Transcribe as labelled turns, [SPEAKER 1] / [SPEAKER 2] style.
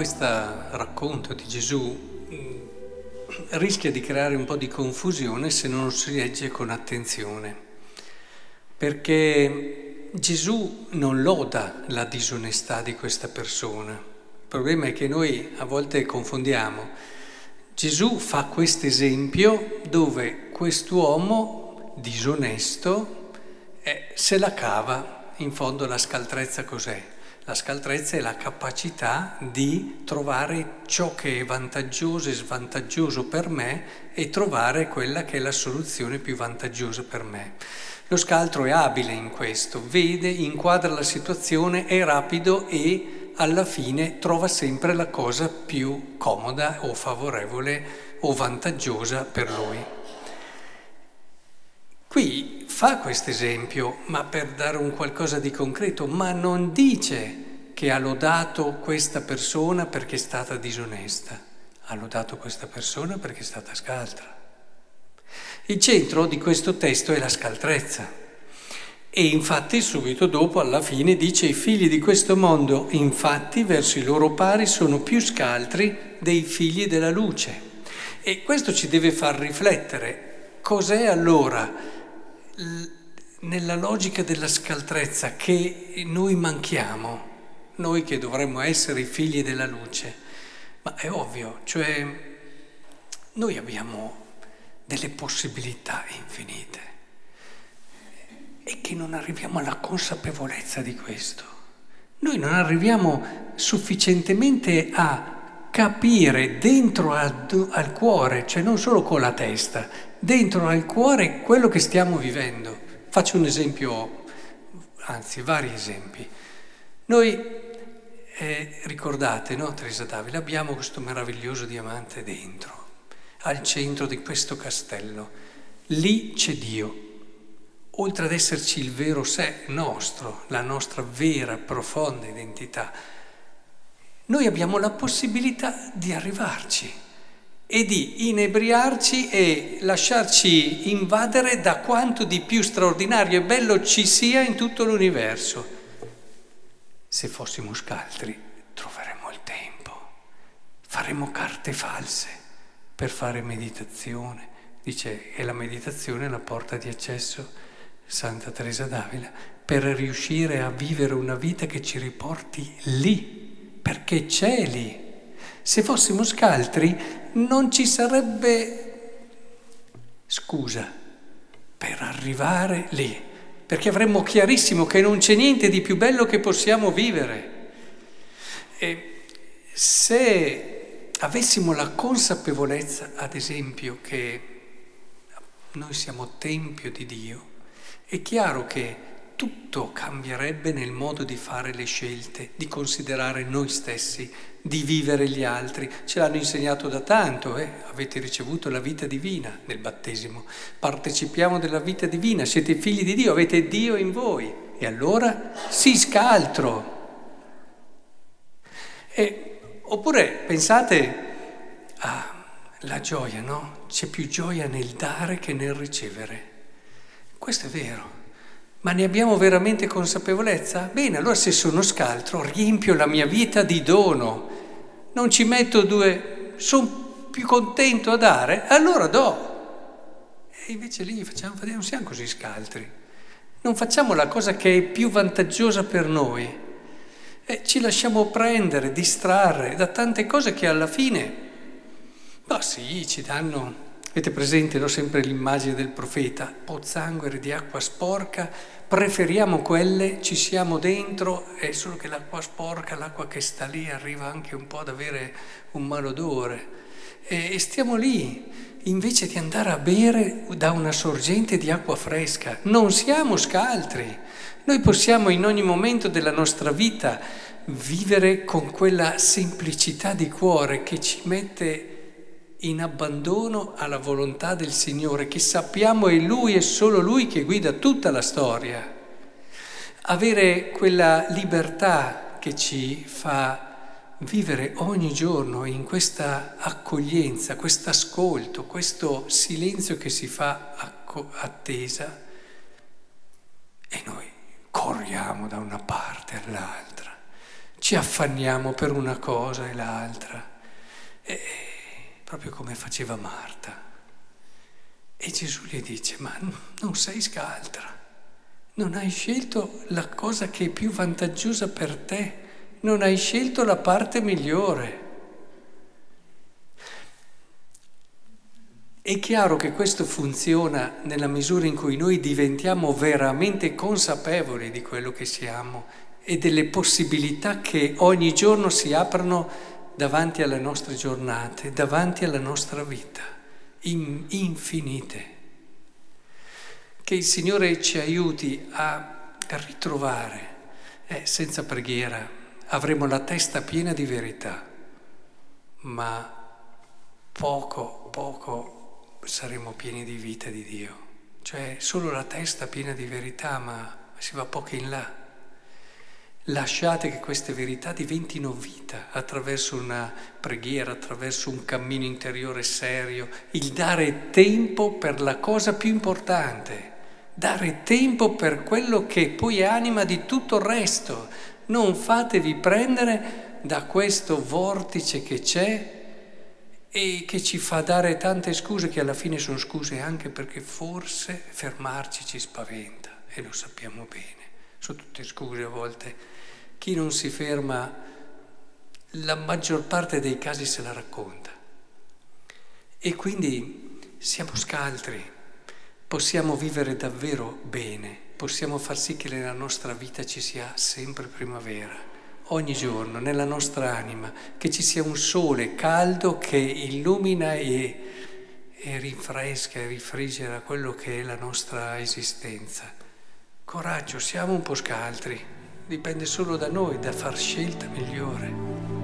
[SPEAKER 1] questo racconto di Gesù mm, rischia di creare un po' di confusione se non si legge con attenzione, perché Gesù non loda la disonestà di questa persona. Il problema è che noi a volte confondiamo. Gesù fa questo esempio dove quest'uomo disonesto eh, se la cava, in fondo la scaltrezza cos'è? La scaltrezza è la capacità di trovare ciò che è vantaggioso e svantaggioso per me e trovare quella che è la soluzione più vantaggiosa per me. Lo scaltro è abile in questo, vede, inquadra la situazione, è rapido e alla fine trova sempre la cosa più comoda o favorevole o vantaggiosa per lui. Qui fa questo esempio, ma per dare un qualcosa di concreto, ma non dice che ha lodato questa persona perché è stata disonesta, ha lodato questa persona perché è stata scaltra. Il centro di questo testo è la scaltrezza. E infatti subito dopo, alla fine, dice i figli di questo mondo, infatti, verso i loro pari sono più scaltri dei figli della luce. E questo ci deve far riflettere. Cos'è allora nella logica della scaltrezza che noi manchiamo, noi che dovremmo essere i figli della luce, ma è ovvio, cioè noi abbiamo delle possibilità infinite e che non arriviamo alla consapevolezza di questo. Noi non arriviamo sufficientemente a capire dentro al, al, cuore, cioè non solo con la testa, dentro al cuore quello che stiamo vivendo. Faccio un esempio, anzi vari esempi. Noi, eh, ricordate, no, Teresa Davide, abbiamo questo meraviglioso diamante dentro, al centro di questo castello. Lì c'è Dio. Oltre ad esserci il vero sé nostro, la nostra vera, profonda identità, noi abbiamo la possibilità di arrivarci e di inebriarci e lasciarci invadere da quanto di più straordinario e bello ci sia in tutto l'universo. Se fossimo scaltri troveremmo il tempo, faremmo carte false per fare meditazione. Dice, e la meditazione è la porta di accesso, Santa Teresa d'Avila, per riuscire a vivere una vita che ci riporti lì perché c'è lì. Se fossimo scaltri non ci sarebbe scusa per arrivare lì, perché avremmo chiarissimo che non c'è niente di più bello che possiamo vivere. E se avessimo la consapevolezza, ad esempio, che noi siamo tempio di Dio, è chiaro che tutto cambierebbe nel modo di fare le scelte, di considerare noi stessi, di vivere gli altri. Ce l'hanno insegnato da tanto, eh? avete ricevuto la vita divina nel battesimo, partecipiamo della vita divina, siete figli di Dio, avete Dio in voi e allora si scaltro. E, oppure pensate alla gioia, no? C'è più gioia nel dare che nel ricevere. Questo è vero. Ma ne abbiamo veramente consapevolezza? Bene, allora se sono scaltro riempio la mia vita di dono, non ci metto due, sono più contento a dare, allora do. E invece lì facciamo, non siamo così scaltri, non facciamo la cosa che è più vantaggiosa per noi e ci lasciamo prendere, distrarre da tante cose che alla fine, ma sì, ci danno Avete presente no, sempre l'immagine del profeta, pozzanguere di acqua sporca, preferiamo quelle, ci siamo dentro, è solo che l'acqua sporca, l'acqua che sta lì arriva anche un po' ad avere un malodore. E, e stiamo lì, invece di andare a bere da una sorgente di acqua fresca. Non siamo scaltri, noi possiamo in ogni momento della nostra vita vivere con quella semplicità di cuore che ci mette in abbandono alla volontà del Signore, che sappiamo è Lui e solo Lui che guida tutta la storia. Avere quella libertà che ci fa vivere ogni giorno in questa accoglienza, questo ascolto, questo silenzio che si fa attesa e noi corriamo da una parte all'altra ci affanniamo per una cosa e l'altra, e, proprio come faceva Marta. E Gesù gli dice, ma non sei scaltra, non hai scelto la cosa che è più vantaggiosa per te, non hai scelto la parte migliore. È chiaro che questo funziona nella misura in cui noi diventiamo veramente consapevoli di quello che siamo e delle possibilità che ogni giorno si aprono davanti alle nostre giornate, davanti alla nostra vita, in, infinite. Che il Signore ci aiuti a ritrovare, eh, senza preghiera, avremo la testa piena di verità, ma poco, poco saremo pieni di vita di Dio. Cioè solo la testa piena di verità, ma si va poco in là. Lasciate che queste verità diventino vita attraverso una preghiera, attraverso un cammino interiore serio, il dare tempo per la cosa più importante, dare tempo per quello che poi è anima di tutto il resto. Non fatevi prendere da questo vortice che c'è e che ci fa dare tante scuse che alla fine sono scuse anche perché forse fermarci ci spaventa e lo sappiamo bene. Sono tutte scuse a volte. Chi non si ferma, la maggior parte dei casi se la racconta. E quindi siamo scaltri, possiamo vivere davvero bene, possiamo far sì che nella nostra vita ci sia sempre primavera ogni giorno nella nostra anima, che ci sia un sole caldo che illumina e, e rinfresca e rifrigera quello che è la nostra esistenza. Coraggio, siamo un po' scaltri, dipende solo da noi, da far scelta migliore.